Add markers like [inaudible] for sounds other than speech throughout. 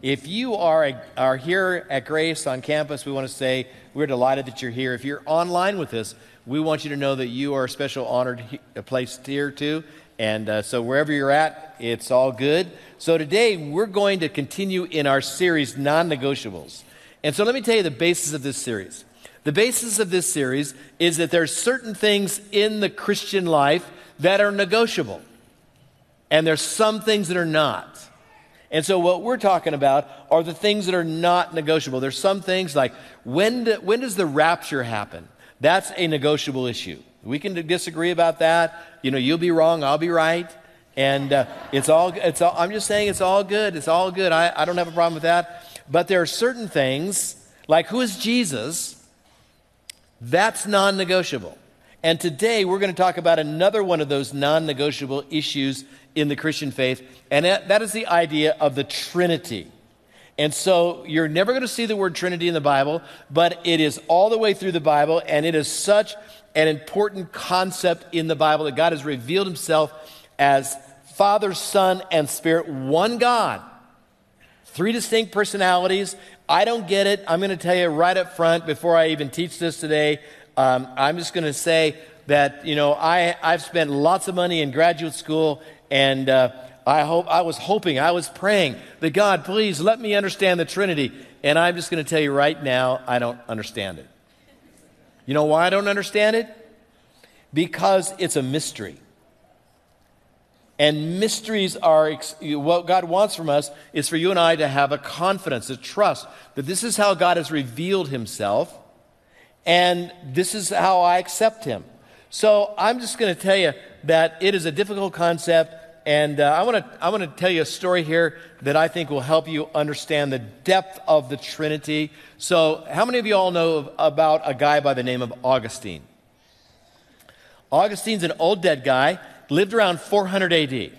If you are, are here at Grace on campus, we want to say we're delighted that you're here. If you're online with us, we want you to know that you are a special honored he- placed here too. And uh, so wherever you're at, it's all good. So today we're going to continue in our series, Non Negotiables. And so let me tell you the basis of this series. The basis of this series is that there's certain things in the Christian life that are negotiable. And there's some things that are not. And so, what we're talking about are the things that are not negotiable. There's some things like when, do, when does the rapture happen? That's a negotiable issue. We can disagree about that. You know, you'll be wrong, I'll be right. And uh, it's all, it's all, I'm just saying it's all good. It's all good. I, I don't have a problem with that. But there are certain things, like who is Jesus? That's non negotiable. And today we're going to talk about another one of those non negotiable issues in the Christian faith, and that is the idea of the Trinity. And so you're never going to see the word Trinity in the Bible, but it is all the way through the Bible, and it is such an important concept in the Bible that God has revealed himself as Father, Son, and Spirit, one God. Three distinct personalities. I don't get it. I'm going to tell you right up front before I even teach this today. Um, I'm just going to say that, you know, I, I've spent lots of money in graduate school and uh, I hope I was hoping, I was praying that God, please let me understand the Trinity. And I'm just going to tell you right now, I don't understand it. You know why I don't understand it? Because it's a mystery. And mysteries are what God wants from us is for you and I to have a confidence, a trust that this is how God has revealed himself and this is how I accept him. So I'm just going to tell you that it is a difficult concept. And uh, I want to I want to tell you a story here that I think will help you understand the depth of the Trinity. So, how many of you all know about a guy by the name of Augustine? Augustine's an old dead guy, lived around 400 AD.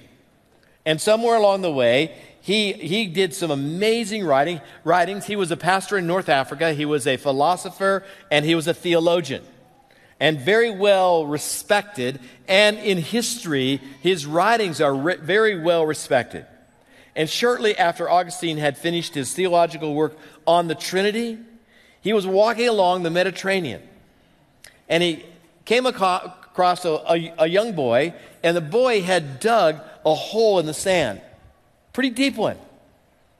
And somewhere along the way, he, he did some amazing writing, writings. He was a pastor in North Africa, he was a philosopher, and he was a theologian and very well respected. And in history, his writings are re- very well respected. And shortly after Augustine had finished his theological work on the Trinity, he was walking along the Mediterranean. And he came across a, a, a young boy, and the boy had dug a hole in the sand. Pretty deep one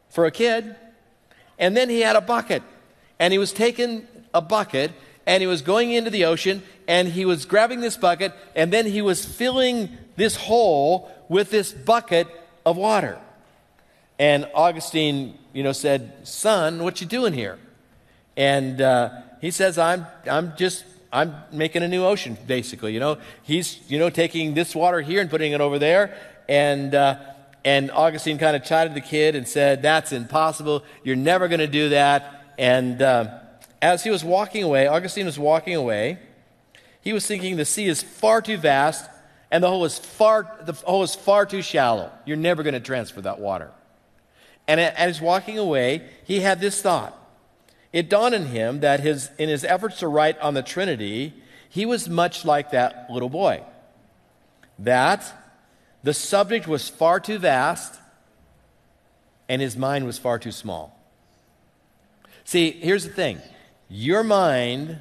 for a kid. And then he had a bucket. And he was taking a bucket and he was going into the ocean and he was grabbing this bucket and then he was filling this hole with this bucket of water. And Augustine, you know, said, "Son, what you doing here?" And uh, he says, "I'm, I'm just, I'm making a new ocean, basically. You know, he's, you know, taking this water here and putting it over there." And uh, and Augustine kind of chided the kid and said, "That's impossible. You're never going to do that." And uh, as he was walking away, Augustine was walking away, he was thinking the sea is far too vast and the hole is far, the hole is far too shallow. You're never going to transfer that water. And as walking away, he had this thought. It dawned on him that his, in his efforts to write on the Trinity, he was much like that little boy. That the subject was far too vast and his mind was far too small. See, here's the thing your mind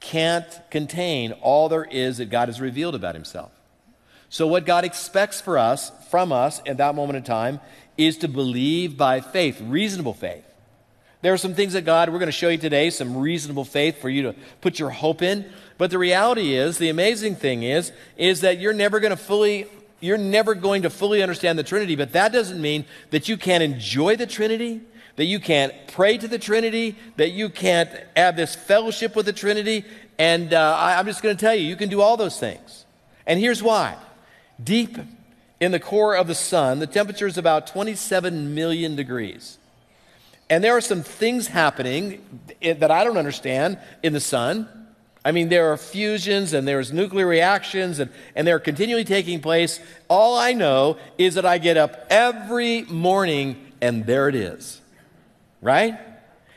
can't contain all there is that God has revealed about himself. So, what God expects for us, from us at that moment in time, is to believe by faith, reasonable faith. There are some things that God, we're going to show you today, some reasonable faith for you to put your hope in. But the reality is, the amazing thing is, is that you're never going to fully, you're never going to fully understand the Trinity. But that doesn't mean that you can't enjoy the Trinity that you can't pray to the Trinity, that you can't have this fellowship with the Trinity. And uh, I, I'm just going to tell you, you can do all those things. And here's why. Deep in the core of the sun, the temperature is about 27 million degrees. And there are some things happening that I don't understand in the sun. I mean, there are fusions and there's nuclear reactions and, and they're continually taking place. All I know is that I get up every morning and there it is right?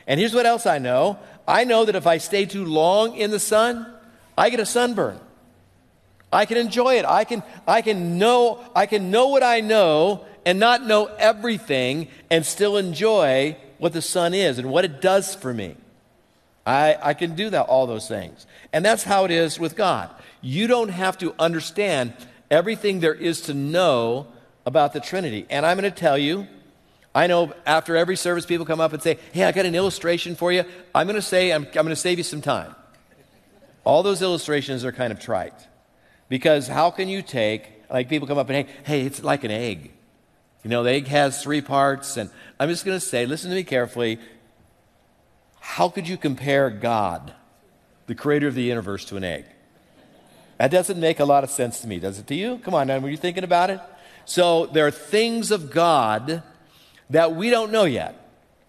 And here's what else I know I know that if I stay too long in the sun, I get a sunburn. I can enjoy it. I can, I can know, I can know what I know and not know everything and still enjoy what the sun is and what it does for me. I, I can do that, all those things. And that's how it is with God. You don't have to understand everything there is to know about the Trinity. And I'm going to tell you, I know after every service, people come up and say, Hey, I got an illustration for you. I'm going to say, I'm, I'm going to save you some time. All those illustrations are kind of trite. Because how can you take, like people come up and, hey, hey, it's like an egg. You know, the egg has three parts. And I'm just going to say, listen to me carefully. How could you compare God, the creator of the universe, to an egg? That doesn't make a lot of sense to me, does it to you? Come on, now, were you thinking about it? So there are things of God that we don't know yet.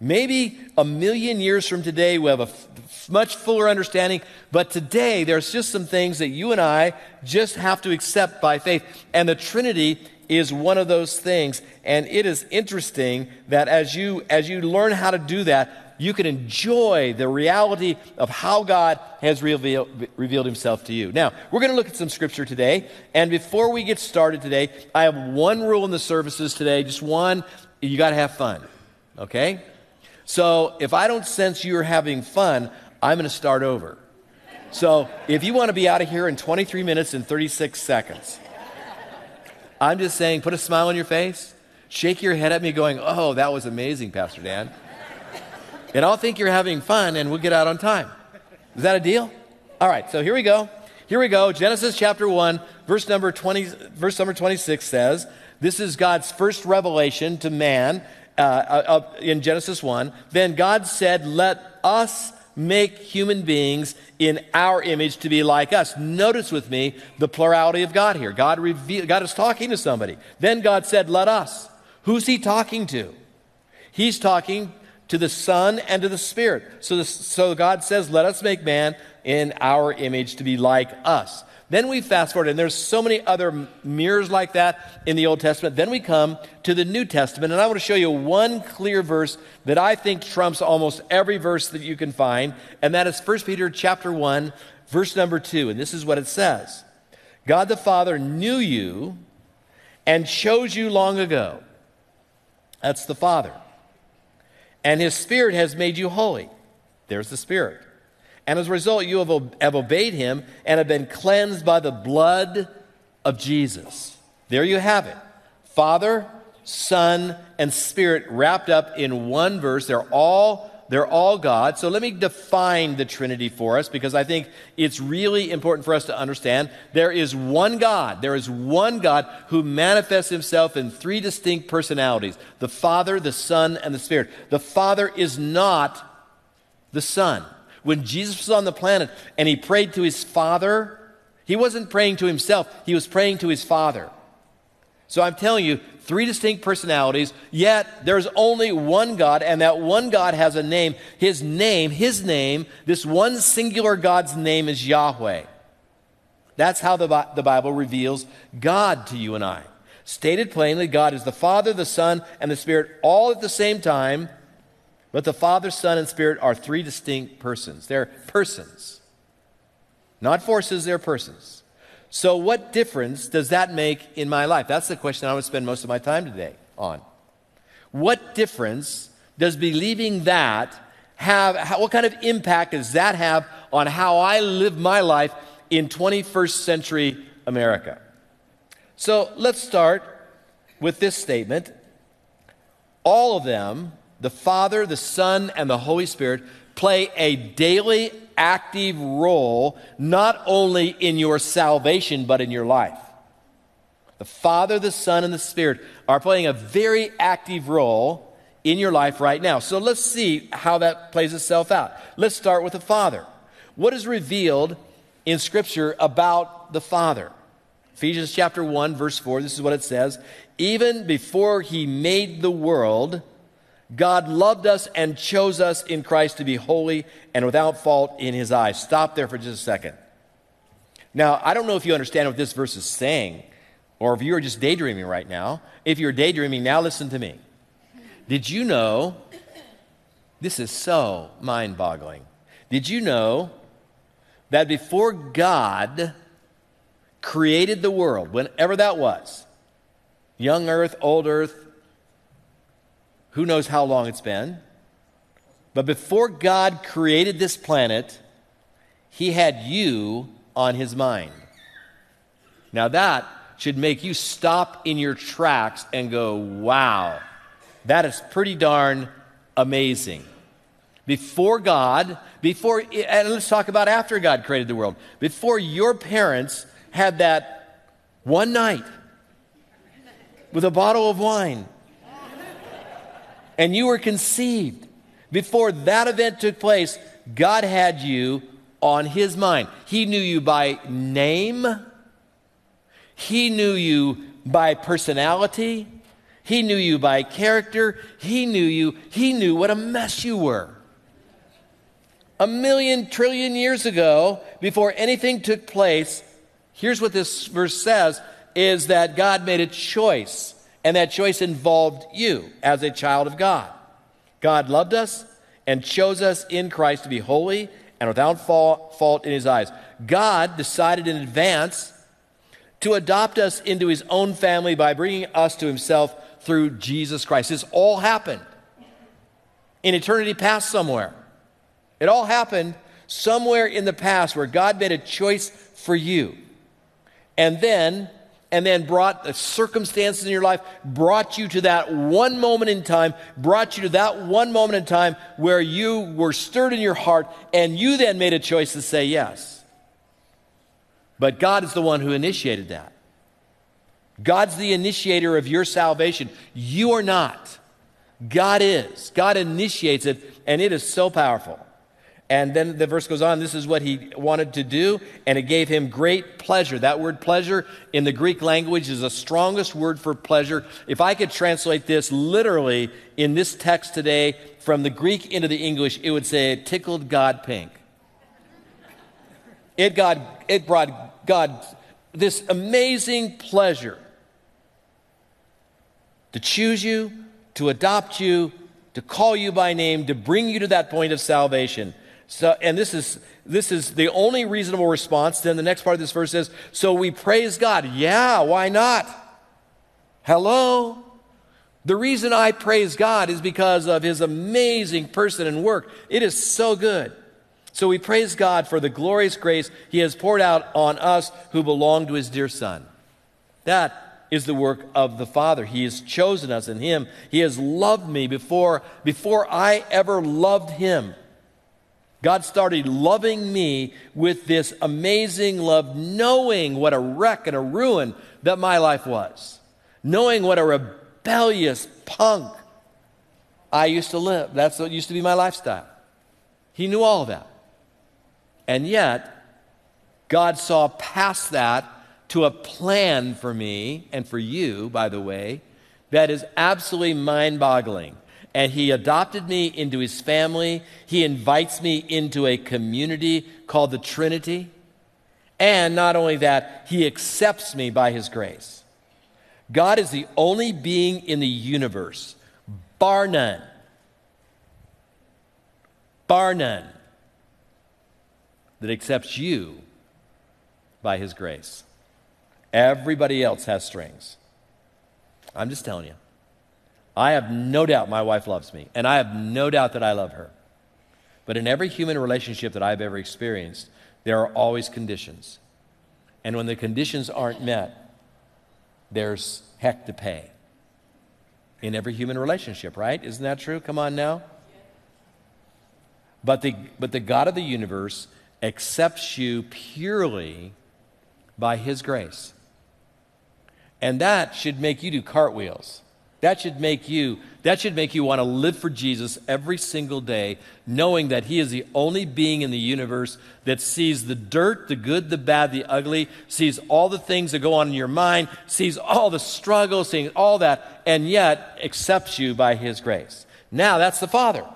Maybe a million years from today, we'll have a f- much fuller understanding. But today, there's just some things that you and I just have to accept by faith. And the Trinity is one of those things. And it is interesting that as you, as you learn how to do that, you can enjoy the reality of how God has revealed, revealed himself to you. Now, we're going to look at some scripture today. And before we get started today, I have one rule in the services today, just one. You got to have fun. Okay? So if I don't sense you're having fun, I'm going to start over. So if you want to be out of here in 23 minutes and 36 seconds, I'm just saying, put a smile on your face, shake your head at me, going, Oh, that was amazing, Pastor Dan. And I'll think you're having fun and we'll get out on time. Is that a deal? All right, so here we go. Here we go. Genesis chapter 1, verse number 20, verse number 26 says, This is God's first revelation to man uh, uh, in Genesis 1, then God said, Let us make human beings in our image to be like us. Notice with me the plurality of God here. God, reveal, God is talking to somebody. Then God said, Let us. Who's he talking to? He's talking to the Son and to the Spirit. So, the, so God says, Let us make man in our image to be like us. Then we fast forward, and there's so many other mirrors like that in the Old Testament. Then we come to the New Testament, and I want to show you one clear verse that I think trumps almost every verse that you can find, and that is 1 Peter chapter 1, verse number 2. And this is what it says God the Father knew you and chose you long ago. That's the Father. And his Spirit has made you holy. There's the Spirit. And as a result, you have, obeyed him and have been cleansed by the blood of Jesus. There you have it. Father, Son, and Spirit wrapped up in one verse. They're all they're all God. So let me define the Trinity for us because I think it's really important for us to understand. There is one God. There is one God who manifests himself in three distinct personalities the Father, the Son, and the Spirit. The Father is not the Son. When Jesus was on the planet and he prayed to his Father, he wasn't praying to himself, he was praying to his Father. So I'm telling you, three distinct personalities, yet there's only one God, and that one God has a name. His name, his name, this one singular God's name is Yahweh. That's how the, the Bible reveals God to you and I. Stated plainly, God is the Father, the Son, and the Spirit all at the same time but the Father, Son, and Spirit are three distinct persons. They're persons. Not forces, they're persons. So, what difference does that make in my life? That's the question I would spend most of my time today on. What difference does believing that have, what kind of impact does that have on how I live my life in 21st century America? So, let's start with this statement. All of them the Father, the Son, and the Holy Spirit play a daily active role not only in your salvation, but in your life. The Father, the Son, and the Spirit are playing a very active role in your life right now. So let's see how that plays itself out. Let's start with the Father. What is revealed in Scripture about the Father? Ephesians chapter 1, verse 4, this is what it says Even before he made the world, God loved us and chose us in Christ to be holy and without fault in his eyes. Stop there for just a second. Now, I don't know if you understand what this verse is saying, or if you are just daydreaming right now. If you're daydreaming, now listen to me. Did you know? This is so mind boggling. Did you know that before God created the world, whenever that was, young earth, old earth, Who knows how long it's been? But before God created this planet, He had you on His mind. Now, that should make you stop in your tracks and go, wow, that is pretty darn amazing. Before God, before, and let's talk about after God created the world. Before your parents had that one night with a bottle of wine and you were conceived, before that event took place, God had you on His mind. He knew you by name, He knew you by personality, He knew you by character, He knew you, He knew what a mess you were. A million trillion years ago, before anything took place, here's what this verse says is that God made a choice, and that choice involved you as a child of God. God loved us and chose us in Christ to be holy and without fault in his eyes. God decided in advance to adopt us into his own family by bringing us to himself through Jesus Christ. This all happened in eternity past somewhere. It all happened somewhere in the past where God made a choice for you. And then and then brought the circumstances in your life, brought you to that one moment in time, brought you to that one moment in time where you were stirred in your heart, and you then made a choice to say yes. But God is the one who initiated that. God's the initiator of your salvation. You are not. God is. God initiates it, and it is so powerful. And then the verse goes on, this is what he wanted to do, and it gave him great pleasure. That word pleasure in the Greek language is the strongest word for pleasure. If I could translate this literally in this text today from the Greek into the English, it would say, it tickled God pink. It, God, it brought God this amazing pleasure to choose you, to adopt you, to call you by name, to bring you to that point of salvation. So, and this is, this is the only reasonable response. Then the next part of this verse says, So we praise God. Yeah, why not? Hello? The reason I praise God is because of his amazing person and work. It is so good. So we praise God for the glorious grace he has poured out on us who belong to his dear Son. That is the work of the Father. He has chosen us in him. He has loved me before, before I ever loved him. God started loving me with this amazing love, knowing what a wreck and a ruin that my life was, knowing what a rebellious punk I used to live. That's what used to be my lifestyle. He knew all of that. And yet, God saw past that to a plan for me and for you, by the way, that is absolutely mind boggling and he adopted me into his family. He invites me into a community called the Trinity. And not only that, he accepts me by his grace. God is the only being in the universe, bar none, bar none, that accepts you by his grace. Everybody else has strings. I'm just telling you. I have no doubt my wife loves me, and I have no doubt that I love her. But in every human relationship that I've ever experienced, there are always conditions. And when the conditions aren't met, there's heck to pay. In every human relationship, right? Isn't that true? Come on now. But the, but the God of the universe accepts you purely by His grace. And that should make you do cartwheels. That should make you that should make you want to live for Jesus every single day, knowing that he is the only being in the universe that sees the dirt, the good, the bad, the ugly, sees all the things that go on in your mind, sees all the struggles, seeing all that, and yet accepts you by his grace. Now, that's the Father.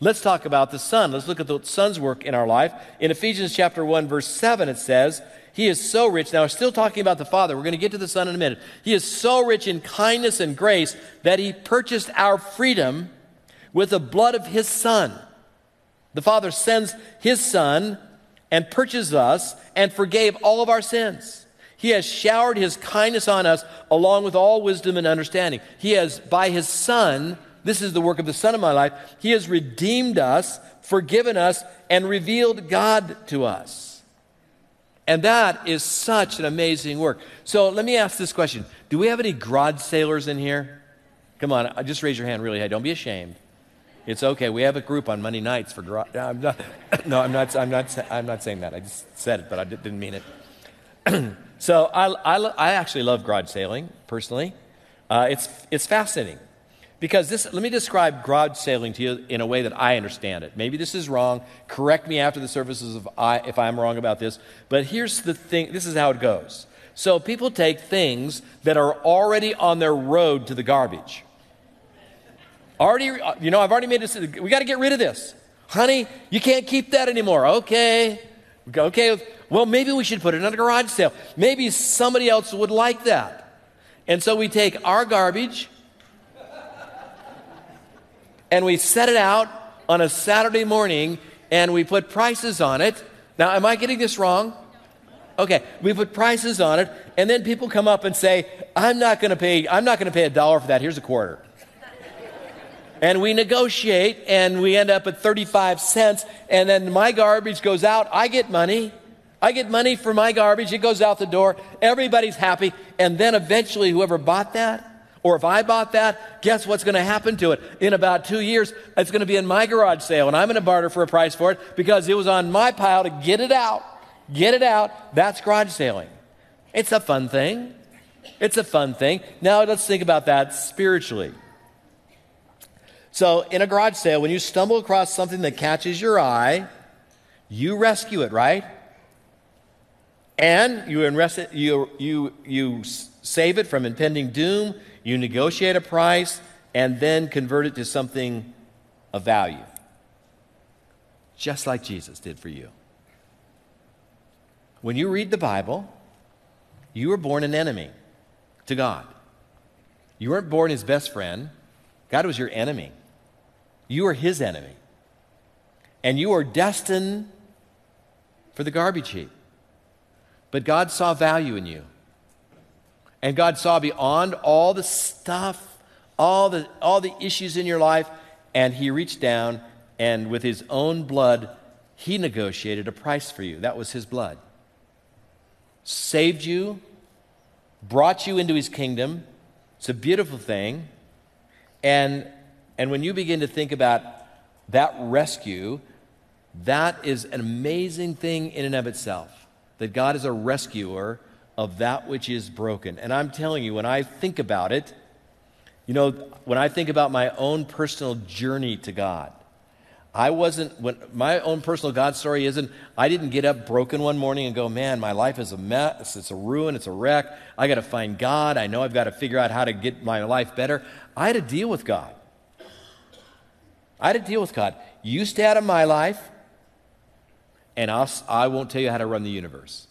Let's talk about the Son. Let's look at the Son's work in our life. In Ephesians chapter 1 verse 7 it says, he is so rich. Now, we're still talking about the Father. We're going to get to the Son in a minute. He is so rich in kindness and grace that He purchased our freedom with the blood of His Son. The Father sends His Son and purchased us and forgave all of our sins. He has showered His kindness on us along with all wisdom and understanding. He has, by His Son, This is the work of the Son of my life. He has redeemed us, forgiven us, and revealed God to us. And that is such an amazing work. So let me ask this question Do we have any garage sailors in here? Come on, uh, just raise your hand really high. Don't be ashamed. It's okay. We have a group on Monday nights for garage. No, I'm not. [coughs] No, I'm not. I'm not. I'm not saying that. I just said it, but I didn't mean it. [coughs] so I, I, I, actually love garage sailing personally. Uh, it's it's fascinating because this. Let me describe garage sailing to you in a way that I understand it. Maybe this is wrong. Correct me after the services if I if I'm wrong about this. But here's the thing. This is how it goes. So people take things that are already on their road to the garbage Already, uh, you know, I've already made this. We got to get rid of this. Honey, you can't keep that anymore. Okay. Okay. Well, maybe we should put it in a garage sale. Maybe somebody else would like that. And so we take our garbage and we set it out on a Saturday morning and we put prices on it. Now, am I getting this wrong? Okay, we put prices on it, and then people come up and say, "I'm not going to pay. I'm not going to pay a dollar for that. Here's a quarter." and we negotiate and we end up at 35 cents and then my garbage goes out i get money i get money for my garbage it goes out the door everybody's happy and then eventually whoever bought that or if i bought that guess what's going to happen to it? In about two years it's going to be in my garage sale and i'm going to barter for a price for it because it was on my pile to get it out. Get it out. That's garage sailing it's a fun thing. It's a fun thing. Now let's think about that spiritually. So, in a garage sale, when you stumble across something that catches your eye, you rescue it, right? And you, arrest it, you, you, you save it from impending doom, you negotiate a price, and then convert it to something of value. Just like Jesus did for you. When you read the Bible, you were born an enemy to God. You weren't born his best friend, God was your enemy. You are his enemy. And you are destined for the garbage heap. But God saw value in you. And God saw beyond all the stuff, all the, all the issues in your life, and He reached down and with His own blood, He negotiated a price for you. That was His blood. Saved you, brought you into His kingdom. It's a beautiful thing. And and when you begin to think about that rescue, that is an amazing thing in and of itself. That God is a rescuer of that which is broken. And I'm telling you, when I think about it, you know, when I think about my own personal journey to God, I wasn't, when my own personal God story isn't, I didn't get up broken one morning and go, man, my life is a mess, it's a ruin, it's a wreck. I got to find God. I know I've got to figure out how to get my life better. I had to deal with God. I had to deal with God. You stay out of my life, and I'll, I won't tell you how to run the universe.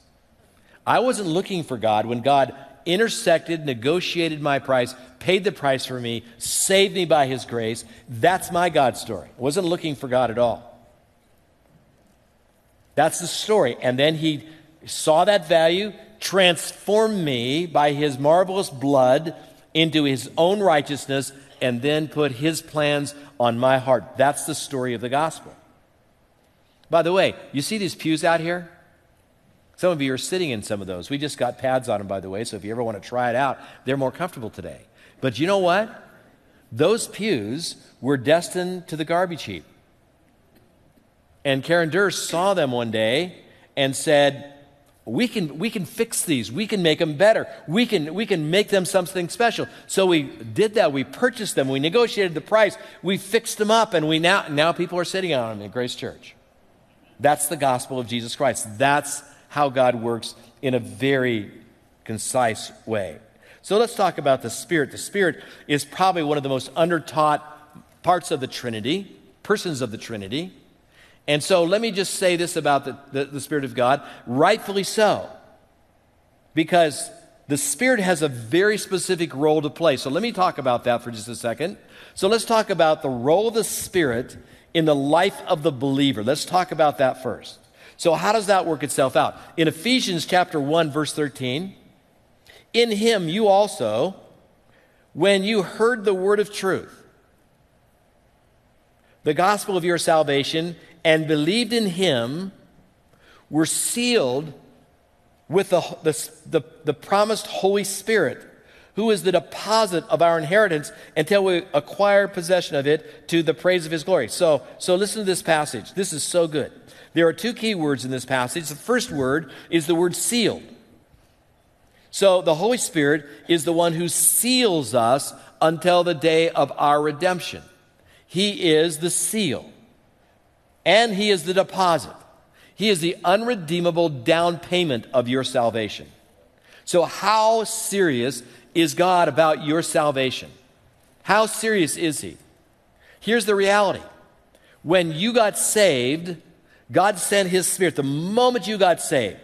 I wasn't looking for God when God intersected, negotiated my price, paid the price for me, saved me by His grace. That's my God story. I wasn't looking for God at all. That's the story. And then He saw that value, transformed me by His marvelous blood into His own righteousness, and then put His plans on my heart. That's the story of the gospel. By the way, you see these pews out here? Some of you are sitting in some of those. We just got pads on them, by the way, so if you ever want to try it out, they're more comfortable today. But you know what? Those pews were destined to the garbage heap. And Karen Durst saw them one day and said, we can, we can fix these. We can make them better. We can, we can make them something special. So we did that. We purchased them. We negotiated the price. We fixed them up. And we now, now people are sitting on them in Grace Church. That's the gospel of Jesus Christ. That's how God works in a very concise way. So let's talk about the Spirit. The Spirit is probably one of the most undertaught parts of the Trinity, persons of the Trinity. And so let me just say this about the, the, the, Spirit of God. Rightfully so. Because the Spirit has a very specific role to play. So let me talk about that for just a second. So let's talk about the role of the Spirit in the life of the believer. Let's talk about that first. So, how does that work itself out? In Ephesians chapter 1, verse 13, in him you also, when you heard the word of truth, the gospel of your salvation and believed in him were sealed with the, the, the, the, promised Holy Spirit, who is the deposit of our inheritance until we acquire possession of it to the praise of his glory. So, so listen to this passage. This is so good. There are two key words in this passage. The first word is the word sealed. So the Holy Spirit is the one who seals us until the day of our redemption. He is the seal, and He is the deposit. He is the unredeemable down payment of your salvation. So, how serious is God about your salvation? How serious is He? Here's the reality when you got saved, God sent His Spirit the moment you got saved.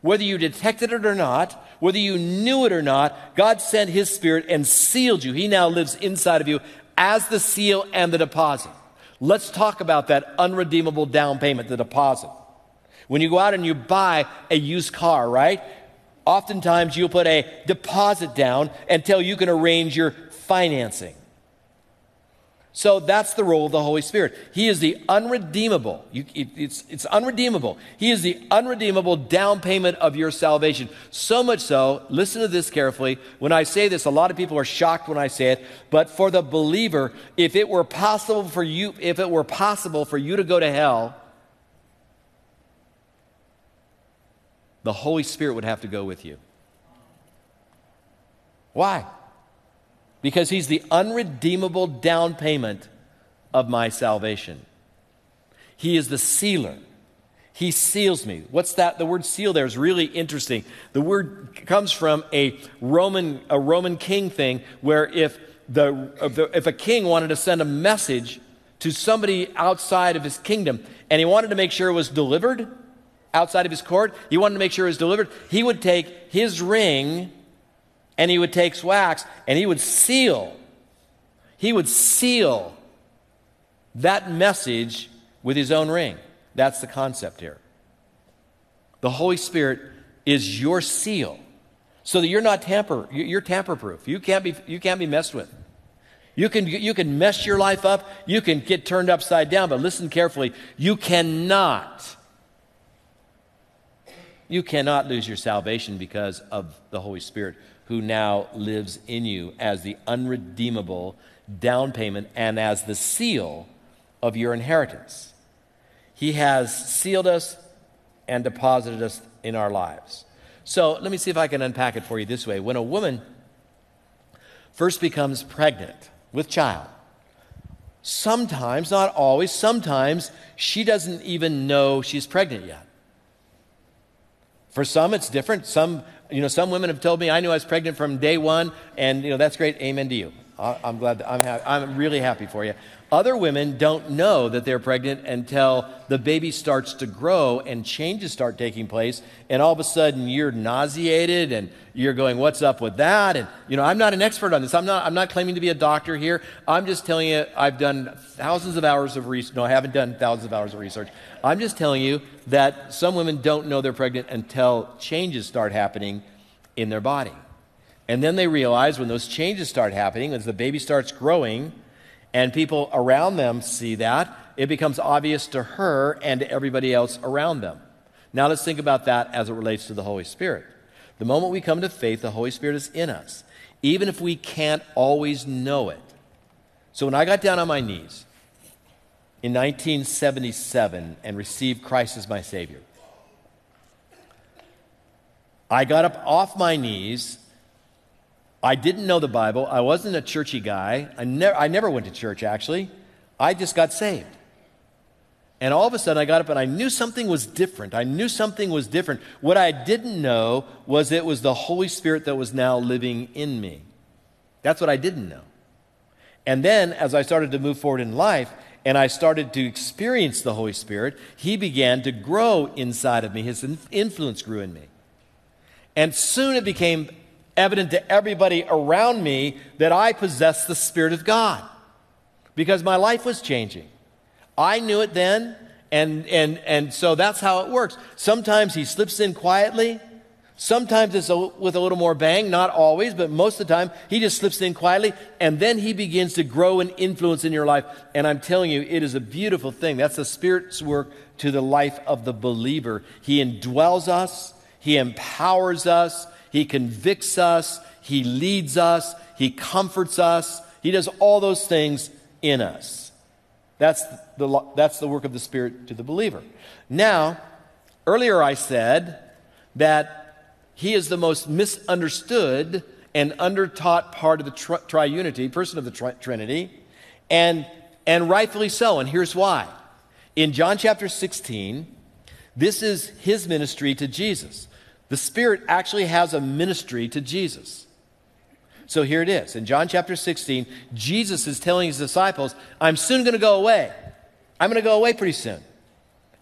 Whether you detected it or not, whether you knew it or not, God sent His Spirit and sealed you. He now lives inside of you as the seal and the deposit. Let's talk about that unredeemable down payment, the deposit. When you go out and you buy a used car, right? Oftentimes you'll put a deposit down until you can arrange your financing. So that's the role of the Holy Spirit. He is the unredeemable. You, it, it's, it's unredeemable. He is the unredeemable down payment of your salvation. So much so, listen to this carefully. When I say this, a lot of people are shocked when I say it, but for the believer, if it were possible for you, if it were possible for you to go to hell, the Holy Spirit would have to go with you. Why? Because He's the unredeemable down payment of my salvation. He is the sealer. He seals me. What's that? The word seal there is really interesting. The word comes from a Roman, a Roman king thing where if, the, if a king wanted to send a message to somebody outside of his kingdom and he wanted to make sure it was delivered, outside of his court. He wanted to make sure it was delivered. He would take his ring and he would take wax and he would seal. He would seal that message with his own ring. That's the concept here. The Holy Spirit is your seal so that you're not tamper you're tamper proof. You can't be you can't be messed with. You can, you can mess your life up. You can get turned upside down, but listen carefully. You cannot you cannot lose your salvation because of the Holy Spirit who now lives in you as the unredeemable down payment and as the seal of your inheritance. He has sealed us and deposited us in our lives. So let me see if I can unpack it for you this way. When a woman first becomes pregnant with child, sometimes, not always, sometimes she doesn't even know she's pregnant yet. For some, it's different. Some, you know, some women have told me, I knew I was pregnant from day one, and, you know, that's great. Amen to you. I'm glad, I'm, ha- I'm really happy for you. Other women don't know that they're pregnant until the baby starts to grow and changes start taking place, and all of a sudden you're nauseated and you're going, "What's up with that?" And you know, I'm not an expert on this. I'm not. I'm not claiming to be a doctor here. I'm just telling you, I've done thousands of hours of research. No, I haven't done thousands of hours of research. I'm just telling you that some women don't know they're pregnant until changes start happening in their body, and then they realize when those changes start happening, as the baby starts growing and people around them see that, it becomes obvious to her and to everybody else around them. Now let's think about that as it relates to the Holy Spirit. The moment we come to faith, the Holy Spirit is in us, even if we can't always know it. So when I got down on my knees in 1977 and received Christ as my Savior, I got up off my knees I didn't know the Bible. I wasn't a churchy guy. I, ne- I never went to church, actually. I just got saved. And all of a sudden, I got up and I knew something was different. I knew something was different. What I didn't know was it was the Holy Spirit that was now living in me. That's what I didn't know. And then, as I started to move forward in life and I started to experience the Holy Spirit, He began to grow inside of me. His influence grew in me. And soon it became evident to everybody around me that I possessed the Spirit of God because my life was changing. I knew it then, and, and, and so that's how it works. Sometimes He slips in quietly, Sometimes it's a, with a little more bang, not always, but most of the time, he just slips in quietly, and then he begins to grow and influence in your life. And I'm telling you, it is a beautiful thing. That's the Spirit's work to the life of the believer. He indwells us, he empowers us, he convicts us, he leads us, he comforts us, he does all those things in us. That's the, that's the work of the Spirit to the believer. Now, earlier I said that he is the most misunderstood and undertaught part of the tri- triunity, person of the tri- Trinity, and, and rightfully so. And here's why. In John chapter 16, this is his ministry to Jesus. The Spirit actually has a ministry to Jesus. So here it is. In John chapter 16, Jesus is telling his disciples, I'm soon going to go away. I'm going to go away pretty soon.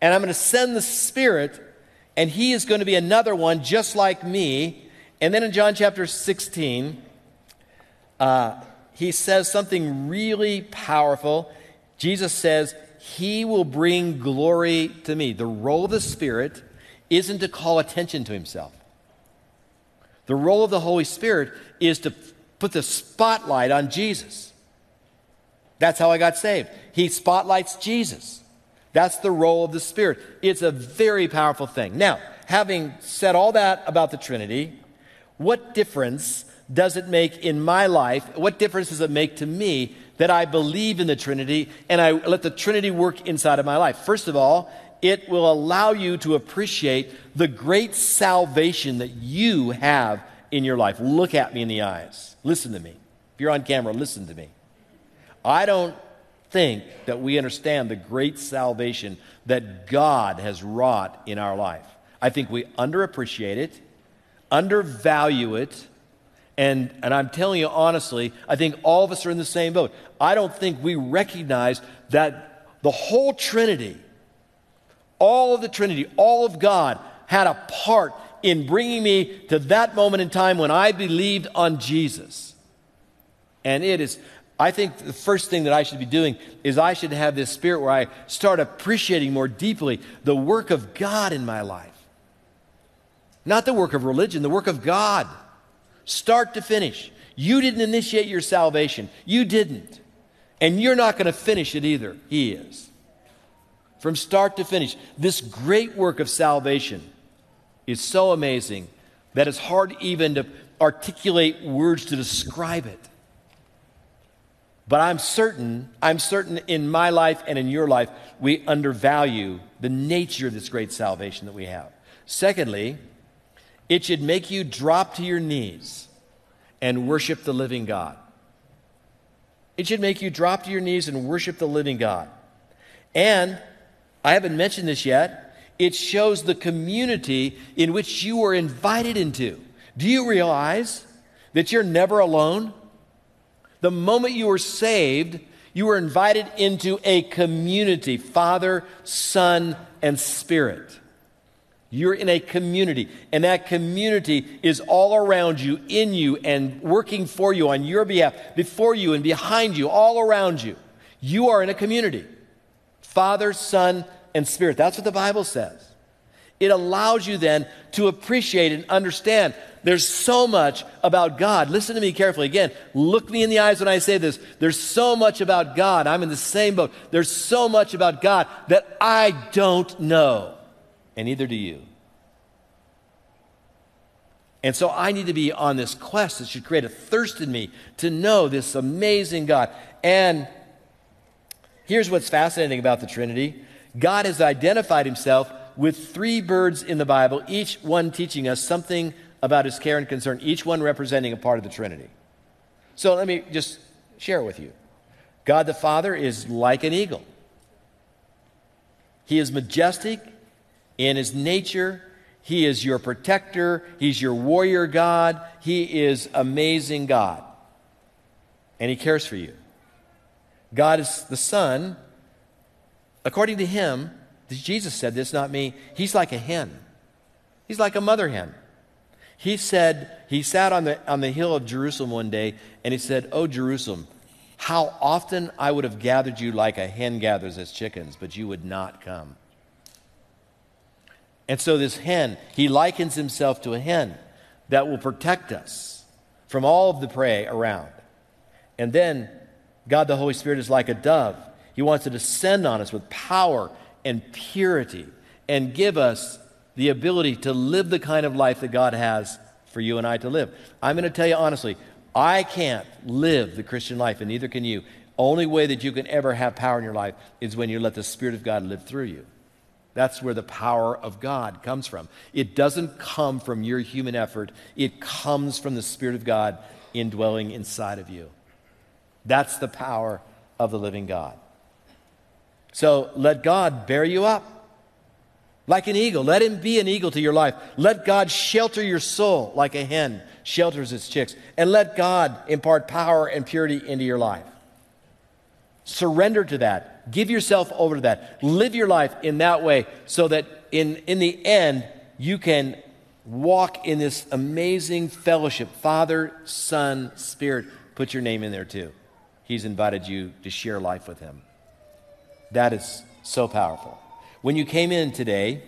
And I'm going to send the Spirit and he is going to be another one just like me. And then in John chapter 16, uh, he says something really powerful. Jesus says, He will bring glory to me. The role of the Spirit isn't to call attention to himself. The role of the Holy Spirit is to put the spotlight on Jesus. That's how I got saved. He spotlights Jesus. That's the role of the Spirit. It's a very powerful thing. Now, having said all that about the Trinity, what difference does it make in my life? What difference does it make to me that I believe in the Trinity and I let the Trinity work inside of my life? First of all, it will allow you to appreciate the great salvation that you have in your life. Look at me in the eyes. Listen to me. If you're on camera, listen to me. I don't think that we understand the great salvation that God has wrought in our life. I think we underappreciate it, undervalue it, and, and I'm telling you honestly, I think all of us are in the same boat. I don't think we recognize that the whole Trinity, all of the Trinity, all of God had a part in bringing me to that moment in time when I believed on Jesus. And it is, I think the first thing that I should be doing is I should have this spirit where I start appreciating more deeply the work of God in my life. Not the work of religion, the work of God. Start to finish. You didn't initiate your salvation. You didn't. And you're not going to finish it either. He is. From start to finish, this great work of salvation is so amazing that it's hard even to articulate words to describe it. But I'm certain, I'm certain in my life and in your life, we undervalue the nature of this great salvation that we have. Secondly, it should make you drop to your knees and worship the living God. It should make you drop to your knees and worship the living God. And I haven't mentioned this yet, it shows the community in which you are invited into. Do you realize that you're never alone? The moment you were saved, you were invited into a community Father, Son, and Spirit. You're in a community, and that community is all around you, in you, and working for you on your behalf, before you and behind you, all around you. You are in a community Father, Son, and Spirit. That's what the Bible says. It allows you then to appreciate and understand there's so much about God. Listen to me carefully. Again, look me in the eyes when I say this. There's so much about God. I'm in the same boat. There's so much about God that I don't know, and neither do you. And so I need to be on this quest that should create a thirst in me to know this amazing God. And here's what's fascinating about the Trinity God has identified himself with three birds in the Bible, each one teaching us something about his care and concern, each one representing a part of the Trinity. So let me just share it with you. God the Father is like an eagle. He is majestic in his nature. He is your protector. He's your warrior God. He is amazing God. And he cares for you. God is the Son. According to him, Jesus said this, not me, he's like a hen. He's like a mother hen. He said, he sat on the, on the hill of Jerusalem one day and he said, Oh, Jerusalem, how often I would have gathered you like a hen gathers its chickens, but you would not come. And so, this hen, he likens himself to a hen that will protect us from all of the prey around. And then, God the Holy Spirit is like a dove. He wants to descend on us with power and purity and give us the ability to live the kind of life that God has for you and I to live. I'm going to tell you honestly, I can't live the Christian life, and neither can you. Only way that you can ever have power in your life is when you let the Spirit of God live through you. That's where the power of God comes from. It doesn't come from your human effort, it comes from the Spirit of God indwelling inside of you. That's the power of the living God. So let God bear you up like an eagle. Let him be an eagle to your life. Let God shelter your soul like a hen shelters its chicks. And let God impart power and purity into your life. Surrender to that. Give yourself over to that. Live your life in that way so that in, in the end, you can walk in this amazing fellowship. Father, Son, Spirit. Put your name in there too. He's invited you to share life with Him. That is so powerful. When you came in today,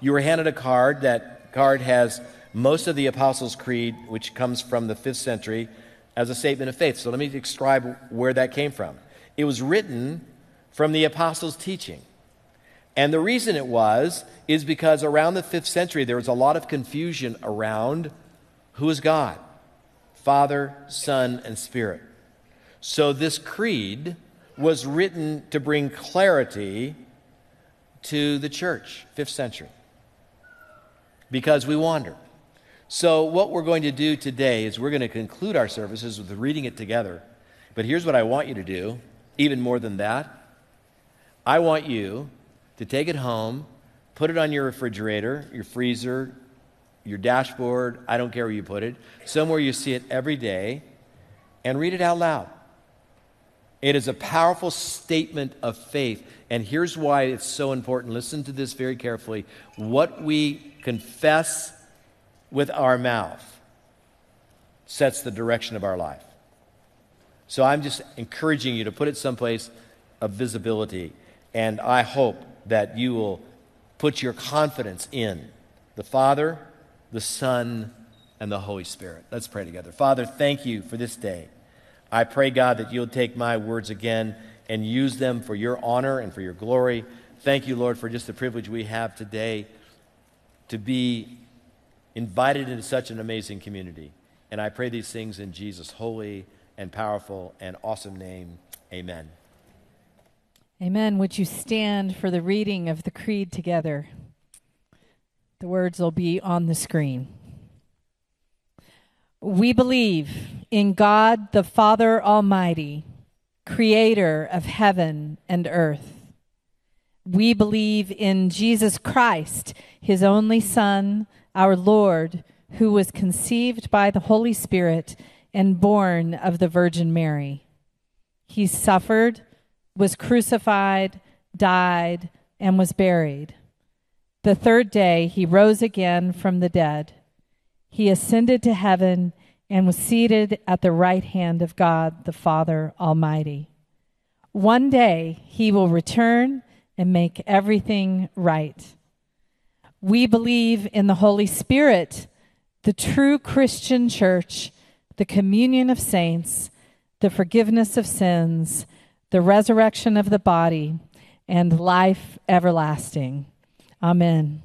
you were handed a card. That card has most of the Apostles' Creed, which comes from the fifth century, as a statement of faith. So let me describe where that came from. It was written from the apostles' teaching. And the reason it was is because around the fifth century, there was a lot of confusion around who is God Father, Son, and Spirit. So this creed was written to bring clarity to the church, fifth century, because we wander. So, what we're going to do today is we're going to conclude our services with reading it together. But here's what I want you to do even more than that, I want you to take it home, put it on your refrigerator, your freezer, your dashboard, I don't care where you put it, somewhere you see it every day, and read it out loud. It is a powerful statement of faith. And here's why it's so important. Listen to this very carefully. What we confess with our mouth sets the direction of our life. So I'm just encouraging you to put it someplace of visibility. And I hope that you will put your confidence in the Father, the Son, and the Holy Spirit. Let's pray together. Father, thank you for this day. I pray, God, that you'll take my words again and use them for your honor and for your glory. Thank you, Lord, for just the privilege we have today to be invited into such an amazing community. And I pray these things in Jesus' holy and powerful and awesome name. Amen. Amen. Would you stand for the reading of the creed together? The words will be on the screen. We believe in God the Father Almighty, creator of heaven and earth. We believe in Jesus Christ, his only Son, our Lord, who was conceived by the Holy Spirit and born of the Virgin Mary. He suffered, was crucified, died, and was buried. The third day he rose again from the dead. He ascended to heaven and was seated at the right hand of God the Father Almighty. One day he will return and make everything right. We believe in the Holy Spirit, the true Christian church the communion of saints, the forgiveness of sins, the resurrection of the body, and life everlasting. Amen.